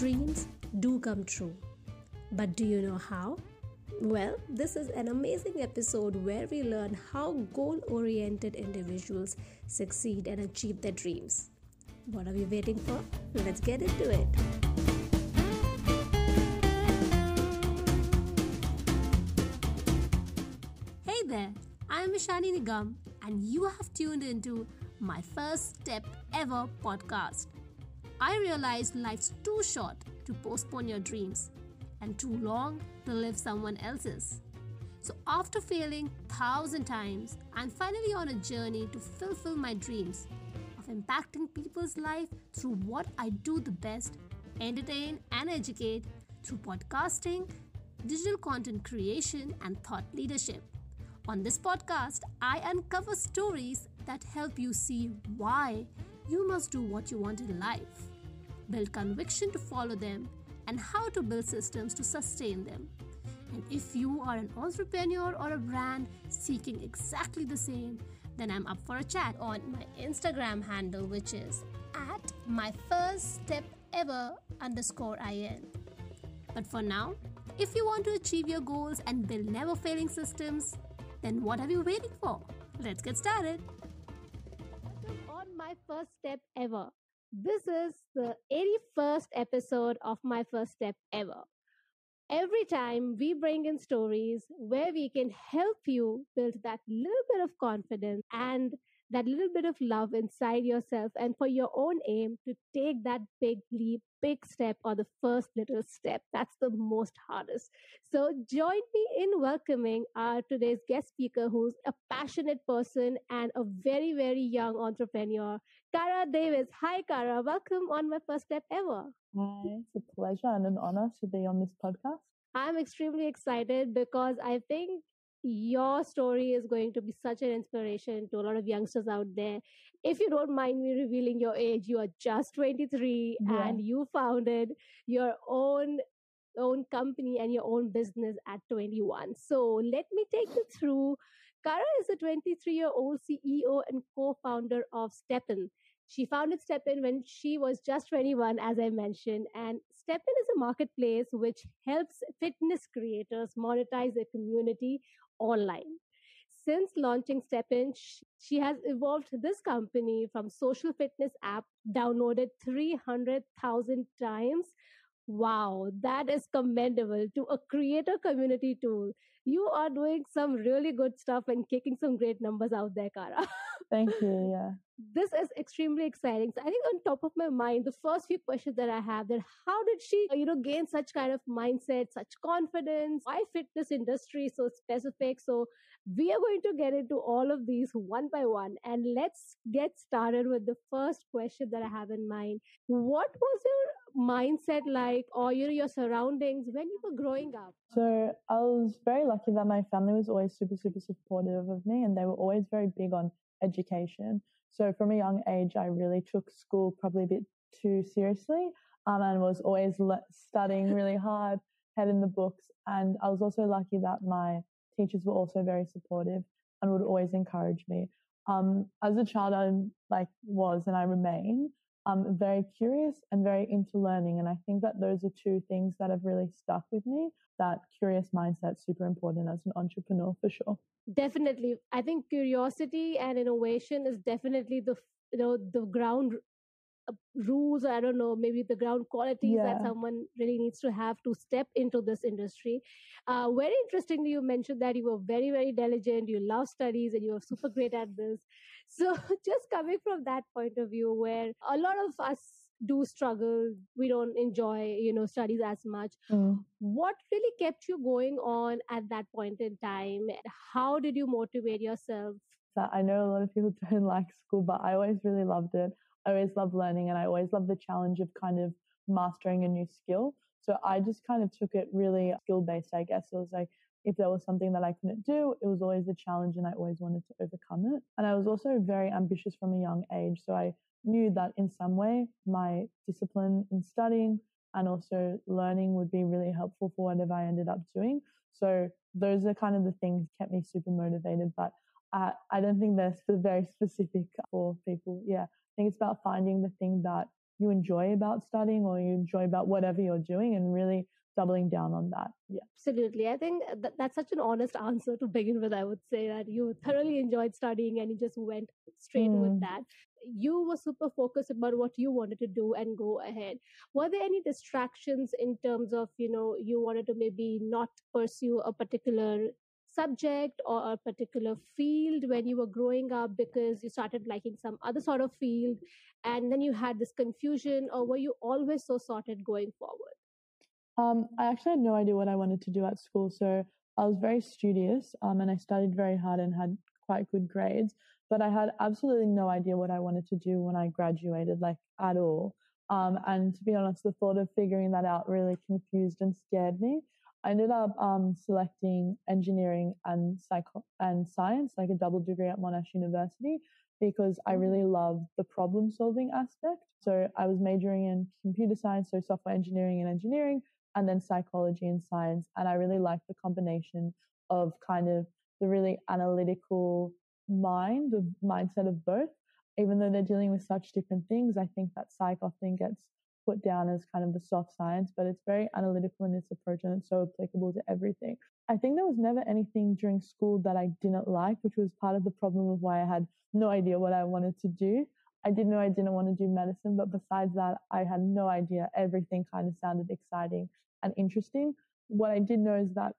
dreams do come true. But do you know how? Well, this is an amazing episode where we learn how goal oriented individuals succeed and achieve their dreams. What are we waiting for? Let's get into it. Hey there, I am Ishani Nigam, and you have tuned into my first step ever podcast. I realized life's too short to postpone your dreams and too long to live someone else's. So, after failing thousand times, I'm finally on a journey to fulfill my dreams of impacting people's life through what I do the best entertain and educate through podcasting, digital content creation, and thought leadership. On this podcast, I uncover stories that help you see why you must do what you want in life, build conviction to follow them, and how to build systems to sustain them. And if you are an entrepreneur or a brand seeking exactly the same, then I'm up for a chat on my Instagram handle, which is at my first step ever underscore in. But for now, if you want to achieve your goals and build never failing systems, then what are you waiting for? Let's get started. On my first step ever. This is the 81st episode of my first step ever. Every time we bring in stories where we can help you build that little bit of confidence and that little bit of love inside yourself and for your own aim to take that big leap, big step, or the first little step. That's the most hardest. So, join me in welcoming our today's guest speaker, who's a passionate person and a very, very young entrepreneur, Kara Davis. Hi, Kara. Welcome on my first step ever. Hi, it's a pleasure and an honor to be on this podcast. I'm extremely excited because I think your story is going to be such an inspiration to a lot of youngsters out there. If you don't mind me revealing your age, you are just 23 yeah. and you founded your own own company and your own business at 21. So let me take you through. Kara is a 23 year old CEO and co founder of STEPN. She founded STEPN when she was just 21, as I mentioned, and STEPN is a marketplace which helps fitness creators monetize their community online. Since launching STEPN, she has evolved this company from social fitness app downloaded 300,000 times. Wow, that is commendable to a creator community tool. You are doing some really good stuff and kicking some great numbers out there, Kara. Thank you. Yeah this is extremely exciting. So I think on top of my mind, the first few questions that I have that how did she, you know, gain such kind of mindset, such confidence? Why fitness industry so specific? So we are going to get into all of these one by one. And let's get started with the first question that I have in mind. What was your mindset like or you know, your surroundings when you were growing up? So I was very lucky that my family was always super, super supportive of me and they were always very big on education. So from a young age, I really took school probably a bit too seriously um, and was always le- studying really hard, head in the books. And I was also lucky that my teachers were also very supportive and would always encourage me. Um, as a child, I like was and I remain um, very curious and very into learning. And I think that those are two things that have really stuck with me. That curious mindset super important as an entrepreneur for sure definitely i think curiosity and innovation is definitely the you know the ground uh, rules i don't know maybe the ground qualities yeah. that someone really needs to have to step into this industry uh, very interestingly you mentioned that you were very very diligent you love studies and you were super great at this so just coming from that point of view where a lot of us do struggle we don't enjoy you know studies as much mm. what really kept you going on at that point in time? How did you motivate yourself? I know a lot of people don't like school but i always really loved it. I always loved learning and i always loved the challenge of kind of mastering a new skill. So i just kind of took it really skill based i guess it was like if there was something that I couldn't do, it was always a challenge and I always wanted to overcome it. And I was also very ambitious from a young age. So I knew that in some way my discipline in studying and also learning would be really helpful for whatever I ended up doing. So those are kind of the things kept me super motivated. But I, I don't think they're very specific for people. Yeah, I think it's about finding the thing that you enjoy about studying or you enjoy about whatever you're doing and really doubling down on that. Yeah. Absolutely. I think that, that's such an honest answer to begin with. I would say that you thoroughly enjoyed studying and you just went straight mm. with that. You were super focused about what you wanted to do and go ahead. Were there any distractions in terms of, you know, you wanted to maybe not pursue a particular subject or a particular field when you were growing up because you started liking some other sort of field and then you had this confusion or were you always so sorted going forward um, I actually had no idea what I wanted to do at school. So I was very studious um, and I studied very hard and had quite good grades. But I had absolutely no idea what I wanted to do when I graduated, like at all. Um, and to be honest, the thought of figuring that out really confused and scared me. I ended up um, selecting engineering and psycho- and science, like a double degree at Monash University, because I mm. really love the problem solving aspect. So I was majoring in computer science, so software engineering and engineering, and then psychology and science. And I really like the combination of kind of the really analytical mind, the mindset of both. Even though they're dealing with such different things, I think that psych often gets put down as kind of the soft science, but it's very analytical in its approach and it's so applicable to everything. I think there was never anything during school that I didn't like, which was part of the problem of why I had no idea what I wanted to do. I did know I didn't want to do medicine, but besides that, I had no idea. Everything kind of sounded exciting and interesting. What I did know is that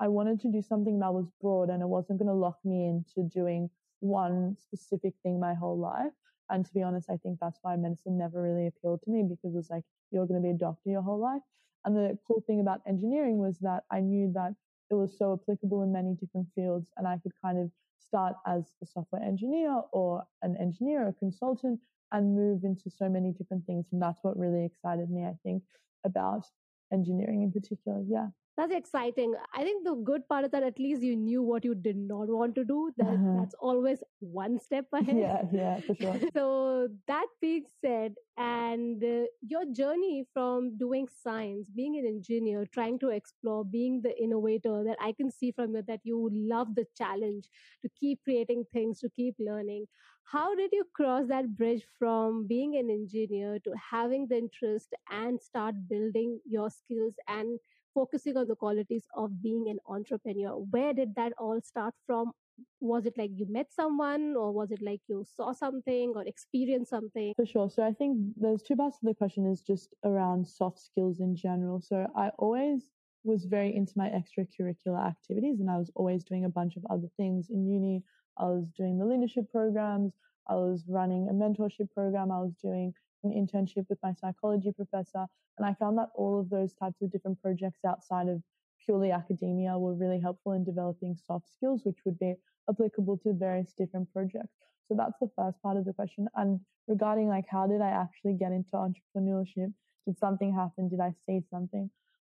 I wanted to do something that was broad and it wasn't going to lock me into doing one specific thing my whole life. And to be honest, I think that's why medicine never really appealed to me because it was like, you're going to be a doctor your whole life. And the cool thing about engineering was that I knew that it was so applicable in many different fields and I could kind of start as a software engineer or an engineer or consultant and move into so many different things. And that's what really excited me, I think, about engineering in particular. Yeah. That's exciting. I think the good part is that at least you knew what you did not want to do. That uh-huh. that's always one step ahead. Yeah, yeah, for sure. so that being said, and uh, your journey from doing science, being an engineer, trying to explore, being the innovator, that I can see from you that you love the challenge to keep creating things, to keep learning. How did you cross that bridge from being an engineer to having the interest and start building your skills and focusing on the qualities of being an entrepreneur? Where did that all start from? Was it like you met someone or was it like you saw something or experienced something? For sure. So i think there's two parts of the question is just around soft skills in general. So i always was very into my extracurricular activities and i was always doing a bunch of other things in uni. I was doing the leadership programs. I was running a mentorship program. I was doing an internship with my psychology professor. And I found that all of those types of different projects outside of purely academia were really helpful in developing soft skills, which would be applicable to various different projects. So that's the first part of the question. And regarding like, how did I actually get into entrepreneurship? Did something happen? Did I see something?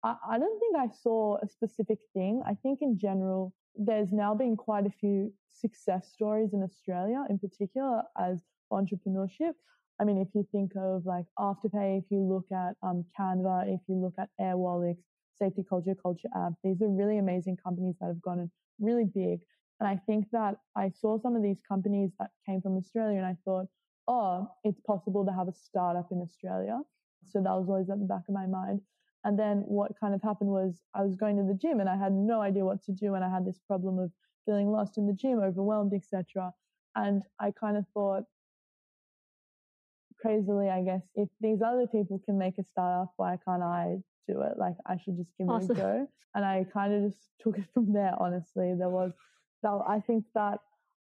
I, I don't think I saw a specific thing. I think in general, there's now been quite a few success stories in Australia in particular as entrepreneurship. I mean, if you think of like Afterpay, if you look at um, Canva, if you look at Airwallex, Safety Culture, Culture Amp, these are really amazing companies that have gone really big. And I think that I saw some of these companies that came from Australia and I thought, oh, it's possible to have a startup in Australia. So that was always at the back of my mind. And then what kind of happened was I was going to the gym and I had no idea what to do. And I had this problem of feeling lost in the gym, overwhelmed, etc. And I kind of thought, crazily, I guess, if these other people can make a startup, why can't I do it? Like, I should just give awesome. it a go. And I kind of just took it from there, honestly. There was, that, I think that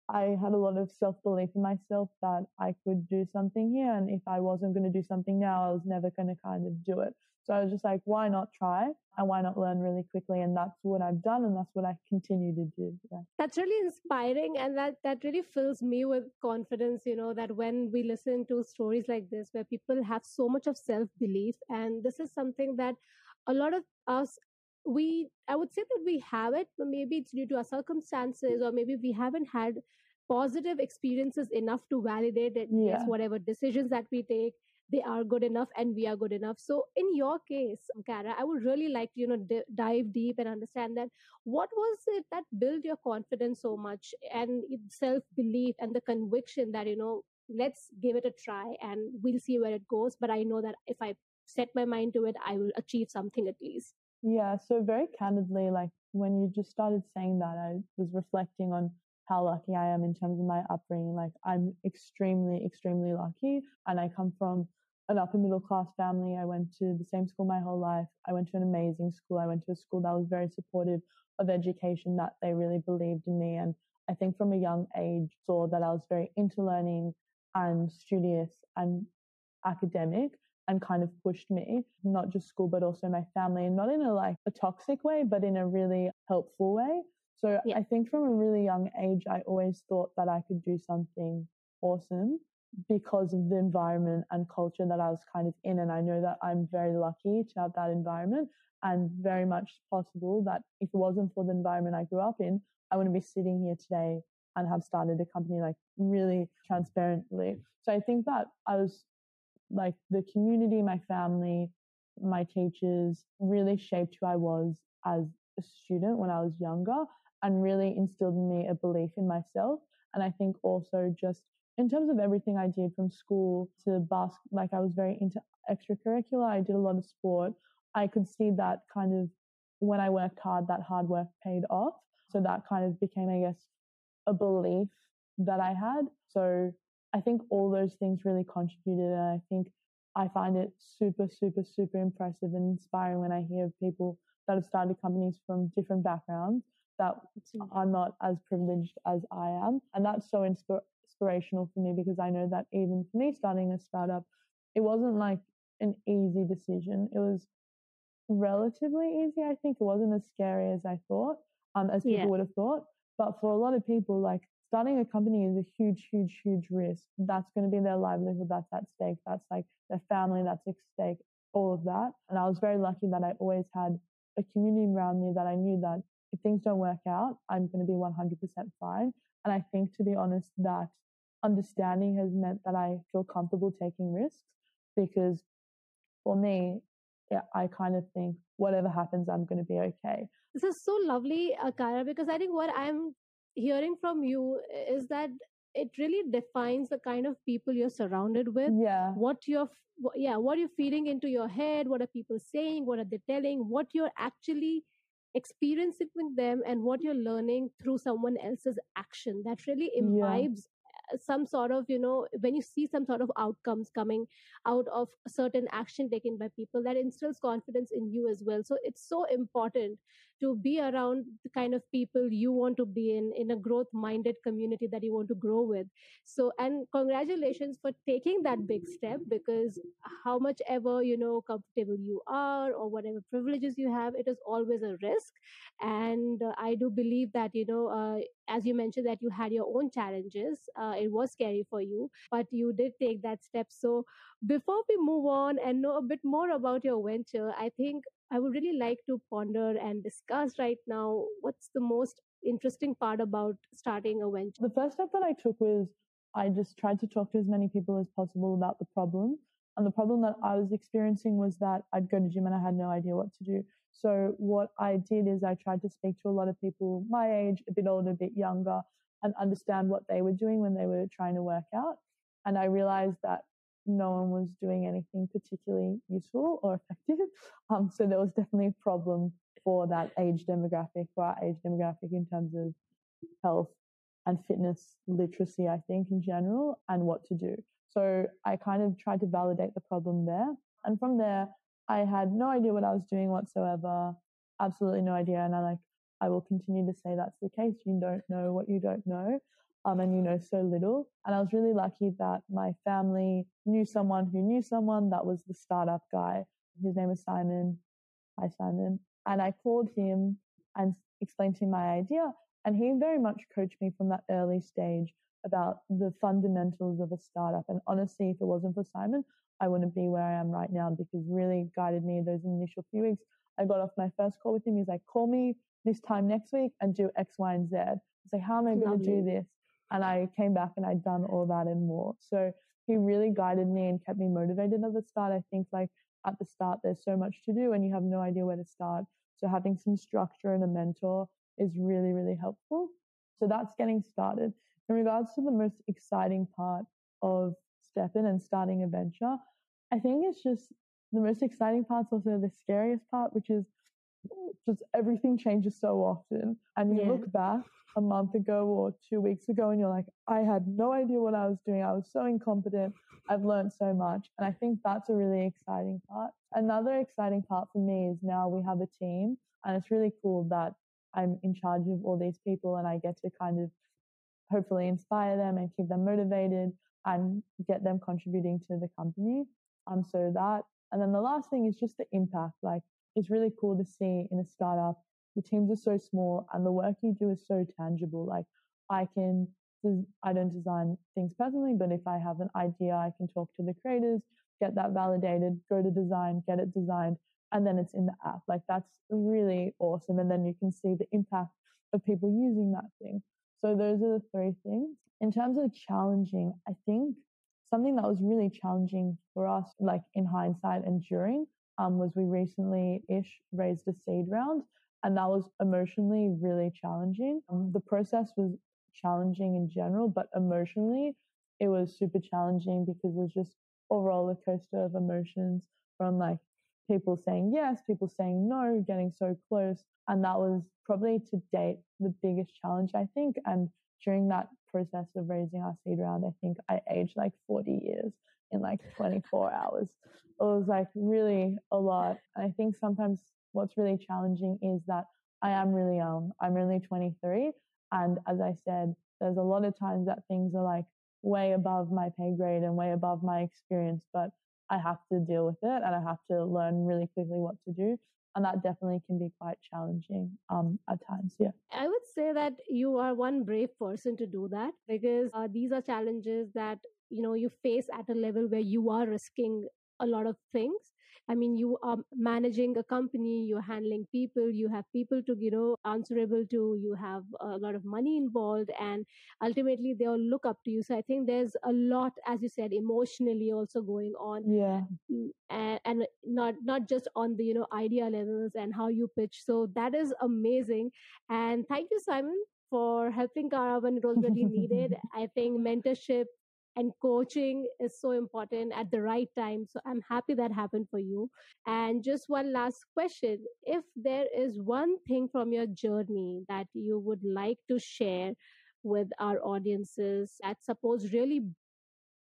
I had a lot of self belief in myself that I could do something here. And if I wasn't going to do something now, I was never going to kind of do it. So I was just like, why not try and why not learn really quickly? And that's what I've done and that's what I continue to do. Yeah. That's really inspiring and that that really fills me with confidence, you know, that when we listen to stories like this where people have so much of self-belief and this is something that a lot of us we I would say that we have it, but maybe it's due to our circumstances or maybe we haven't had positive experiences enough to validate that yeah. yes, whatever decisions that we take they are good enough and we are good enough so in your case kara i would really like to you know d- dive deep and understand that what was it that built your confidence so much and self belief and the conviction that you know let's give it a try and we'll see where it goes. But I know that if I set my mind to it, I will achieve something at least. Yeah. So, very candidly, like when you just started saying that, I was reflecting on how lucky I am in terms of my upbringing. Like, I'm extremely, extremely lucky. And I come from an upper middle class family. I went to the same school my whole life. I went to an amazing school. I went to a school that was very supportive of education, that they really believed in me. And I think from a young age saw that I was very into learning and studious and academic and kind of pushed me, not just school, but also my family and not in a like a toxic way, but in a really helpful way. So yeah. I think from a really young age, I always thought that I could do something awesome because of the environment and culture that I was kind of in. And I know that I'm very lucky to have that environment and very much possible that if it wasn't for the environment I grew up in, I wouldn't be sitting here today and have started a company like really transparently. Mm. So I think that I was like the community, my family, my teachers really shaped who I was as a student when I was younger and really instilled in me a belief in myself. And I think also just in terms of everything I did from school to basket, like I was very into extracurricular. I did a lot of sport. I could see that kind of when I worked hard, that hard work paid off. So that kind of became, I guess, a belief that I had. So I think all those things really contributed. And I think I find it super, super, super impressive and inspiring when I hear people that have started companies from different backgrounds that are not as privileged as I am. And that's so insp- inspirational for me because I know that even for me starting a startup, it wasn't like an easy decision. It was relatively easy. I think it wasn't as scary as I thought, um, as people yeah. would have thought. But for a lot of people, like starting a company is a huge, huge, huge risk. That's going to be their livelihood. That's at stake. That's like their family. That's at stake. All of that. And I was very lucky that I always had a community around me that I knew that if things don't work out, I'm going to be 100% fine. And I think, to be honest, that understanding has meant that I feel comfortable taking risks because for me, yeah, I kind of think whatever happens, I'm going to be okay. This is so lovely, uh, Akara, because I think what I'm hearing from you is that it really defines the kind of people you're surrounded with. Yeah. What you're, yeah, what you're feeding into your head. What are people saying? What are they telling? What you're actually experiencing with them and what you're learning through someone else's action. That really imbibes uh, some sort of you know when you see some sort of outcomes coming out of certain action taken by people that instills confidence in you as well. So it's so important to be around the kind of people you want to be in in a growth minded community that you want to grow with. So and congratulations for taking that big step because how much ever you know comfortable you are or whatever privileges you have it is always a risk. And uh, i do believe that you know uh, as you mentioned that you had your own challenges uh, it was scary for you but you did take that step. So before we move on and know a bit more about your venture i think I would really like to ponder and discuss right now what's the most interesting part about starting a venture. The first step that I took was I just tried to talk to as many people as possible about the problem. And the problem that I was experiencing was that I'd go to gym and I had no idea what to do. So what I did is I tried to speak to a lot of people my age, a bit older, a bit younger, and understand what they were doing when they were trying to work out. And I realized that no one was doing anything particularly useful or effective. Um, so there was definitely a problem for that age demographic, for our age demographic in terms of health and fitness literacy, I think, in general, and what to do. So I kind of tried to validate the problem there. And from there, I had no idea what I was doing whatsoever, absolutely no idea. And I like, I will continue to say that's the case. You don't know what you don't know um, and you know so little. And I was really lucky that my family knew someone who knew someone that was the startup guy. His name was Simon. Hi, Simon. And I called him and explained to him my idea. And he very much coached me from that early stage about the fundamentals of a startup. And honestly, if it wasn't for Simon, I wouldn't be where I am right now because really guided me those initial few weeks. I got off my first call with him. He's like, call me this time next week and do X, Y, and Z. I was like, how am I going to do this? And I came back and I'd done all that and more. So he really guided me and kept me motivated at the start. I think like at the start, there's so much to do and you have no idea where to start. So having some structure and a mentor is really, really helpful. So that's getting started. In regards to the most exciting part, of stepping and starting a venture. I think it's just the most exciting part's also the scariest part, which is just everything changes so often. And you yeah. look back a month ago or two weeks ago and you're like, I had no idea what I was doing. I was so incompetent. I've learned so much. And I think that's a really exciting part. Another exciting part for me is now we have a team and it's really cool that I'm in charge of all these people and I get to kind of hopefully inspire them and keep them motivated and get them contributing to the company. Um, so that, and then the last thing is just the impact. Like it's really cool to see in a startup, the teams are so small and the work you do is so tangible. Like I can, I don't design things personally, but if I have an idea, I can talk to the creators, get that validated, go to design, get it designed, and then it's in the app. Like that's really awesome. And then you can see the impact of people using that thing. So those are the three things. In terms of challenging, I think something that was really challenging for us, like in hindsight and during, um, was we recently ish raised a seed round, and that was emotionally really challenging. Um, the process was challenging in general, but emotionally, it was super challenging because it was just a roller coaster of emotions from like people saying yes, people saying no, getting so close. And that was probably to date the biggest challenge, I think. And during that process of raising our seed round, I think I aged like 40 years in like 24 hours. It was like really a lot. And I think sometimes what's really challenging is that I am really young. I'm only 23. And as I said, there's a lot of times that things are like way above my pay grade and way above my experience, but I have to deal with it and I have to learn really quickly what to do and that definitely can be quite challenging um, at times yeah i would say that you are one brave person to do that because uh, these are challenges that you know you face at a level where you are risking a lot of things I mean, you are managing a company, you're handling people, you have people to, you know, answerable to, you have a lot of money involved, and ultimately they all look up to you. So I think there's a lot, as you said, emotionally also going on. Yeah. Mm, and, and not not just on the, you know, idea levels and how you pitch. So that is amazing. And thank you, Simon, for helping Kara when it was really needed. I think mentorship and coaching is so important at the right time. So I'm happy that happened for you. And just one last question if there is one thing from your journey that you would like to share with our audiences that suppose really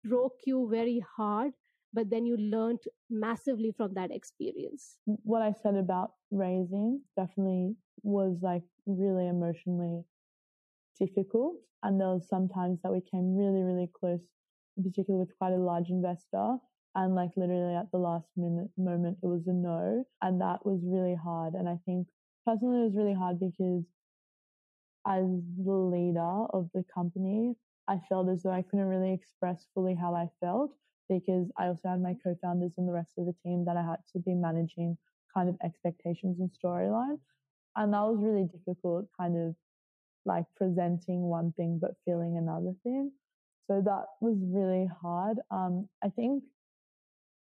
broke you very hard but then you learned massively from that experience what i said about raising definitely was like really emotionally difficult and there was sometimes that we came really really close particularly with quite a large investor. And like literally at the last minute moment, it was a no. And that was really hard. And I think personally, it was really hard because as the leader of the company, I felt as though I couldn't really express fully how I felt because I also had my co founders and the rest of the team that I had to be managing kind of expectations and storyline. And that was really difficult, kind of like presenting one thing but feeling another thing. So that was really hard. Um, I think,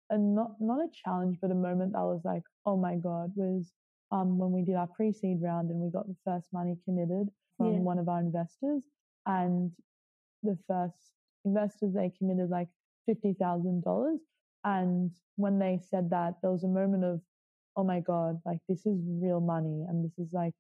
and not not a challenge, but a moment that was like, oh my god, was um, when we did our pre-seed round and we got the first money committed from yeah. one of our investors, and the first investors they committed like fifty thousand dollars, and when they said that, there was a moment of, oh my god, like this is real money, and this is like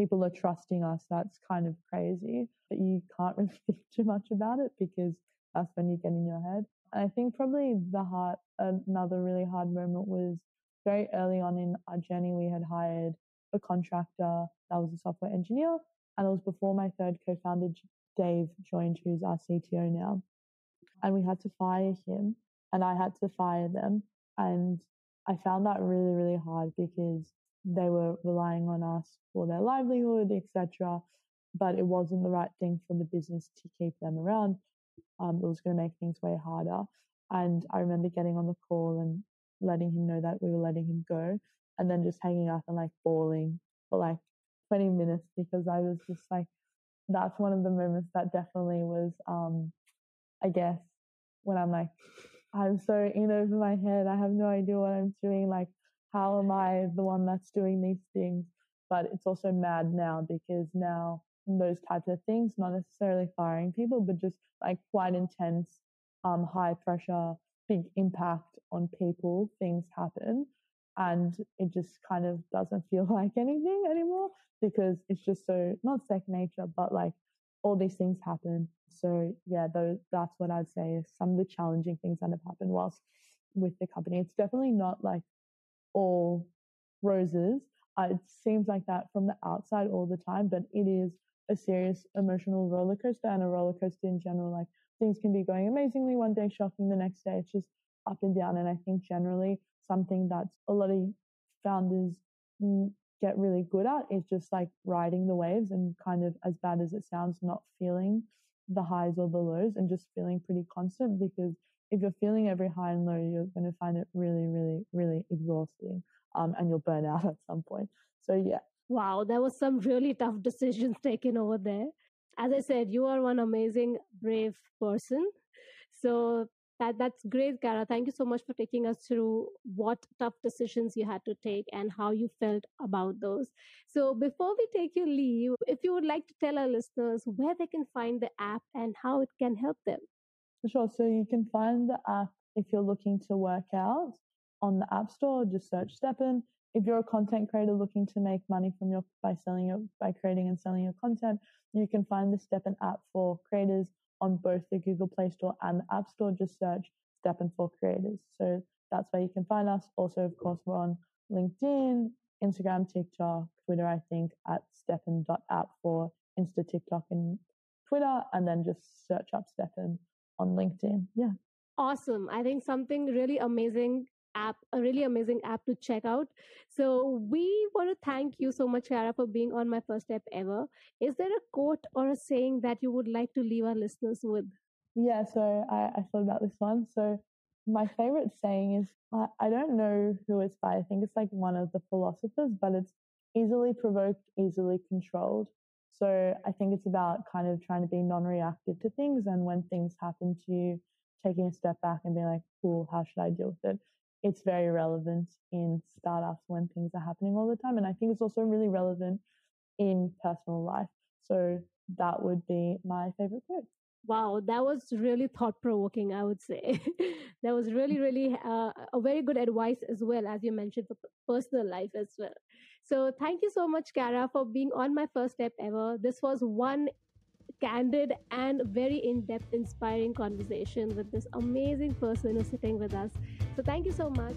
people are trusting us, that's kind of crazy. But you can't really think too much about it because that's when you get in your head. And I think probably the hard, another really hard moment was very early on in our journey, we had hired a contractor that was a software engineer. And it was before my third co founder, Dave, joined, who's our CTO now. And we had to fire him and I had to fire them. And I found that really, really hard because they were relying on us for their livelihood, etc. But it wasn't the right thing for the business to keep them around. Um, it was going to make things way harder. And I remember getting on the call and letting him know that we were letting him go, and then just hanging up and like bawling for like 20 minutes because I was just like, that's one of the moments that definitely was, um, I guess, when I'm like, I'm so in over my head. I have no idea what I'm doing. Like, how am I the one that's doing these things? But it's also mad now because now those types of things, not necessarily firing people, but just like quite intense um, high pressure, big impact on people, things happen. And it just kind of doesn't feel like anything anymore because it's just so, not second nature, but like all these things happen. So yeah, those, that's what I'd say is some of the challenging things that have happened whilst with the company. It's definitely not like all roses. Uh, it seems like that from the outside all the time, but it is a serious emotional roller coaster and a roller coaster in general. Like things can be going amazingly one day, shocking the next day. It's just up and down. And I think generally something that a lot of founders get really good at is just like riding the waves and kind of as bad as it sounds, not feeling the highs or the lows and just feeling pretty constant because if you're feeling every high and low, you're going to find it really, really, really exhausting. Um, and you'll burn out at some point. So yeah. Wow, there was some really tough decisions taken over there. As I said, you are one amazing, brave person. So that that's great, Kara. Thank you so much for taking us through what tough decisions you had to take and how you felt about those. So before we take your leave, if you would like to tell our listeners where they can find the app and how it can help them. Sure. So you can find the app if you're looking to work out on the App Store. Just mm. search STEPN. If you're a content creator looking to make money from your by selling your by creating and selling your content, you can find the STEPN app for creators on both the Google Play Store and the App Store. Just search STEPN for creators. So that's where you can find us. Also, of course, we're on LinkedIn, Instagram, TikTok, Twitter, I think, at STEPN.app for Insta, TikTok, and Twitter, and then just search up STEPN on LinkedIn. Yeah. Awesome. I think something really amazing app, a really amazing app to check out. So we want to thank you so much, Kara, for being on my first step ever. Is there a quote or a saying that you would like to leave our listeners with? Yeah, so I, I thought about this one. So my favorite saying is I, I don't know who it's by. I think it's like one of the philosophers, but it's easily provoked, easily controlled. So I think it's about kind of trying to be non-reactive to things. And when things happen to you, taking a step back and being like, cool, how should I deal with it? It's very relevant in startups when things are happening all the time. And I think it's also really relevant in personal life. So that would be my favorite quote. Wow, that was really thought provoking, I would say. that was really, really uh, a very good advice as well, as you mentioned, for personal life as well. So, thank you so much, Kara, for being on my first step ever. This was one candid and very in depth, inspiring conversation with this amazing person who's sitting with us. So, thank you so much.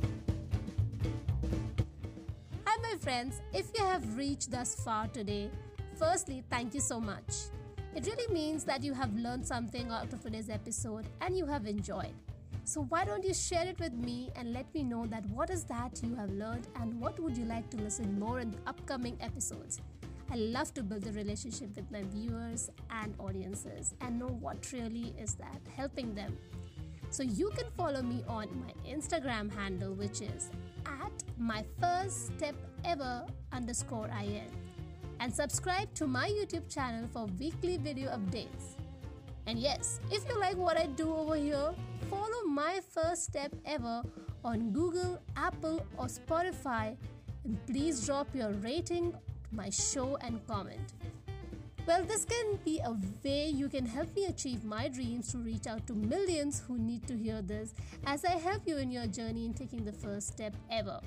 Hi, my friends. If you have reached thus far today, firstly, thank you so much. It really means that you have learned something out of today's episode and you have enjoyed. So why don't you share it with me and let me know that what is that you have learned and what would you like to listen more in the upcoming episodes. I love to build a relationship with my viewers and audiences and know what really is that helping them. So you can follow me on my Instagram handle which is at my first step ever underscore IN and subscribe to my YouTube channel for weekly video updates. And yes, if you like what I do over here, follow my first step ever on Google, Apple, or Spotify, and please drop your rating my show and comment. Well, this can be a way you can help me achieve my dreams to reach out to millions who need to hear this as I help you in your journey in taking the first step ever.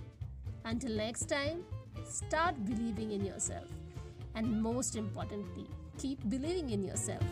Until next time, start believing in yourself and most importantly, keep believing in yourself.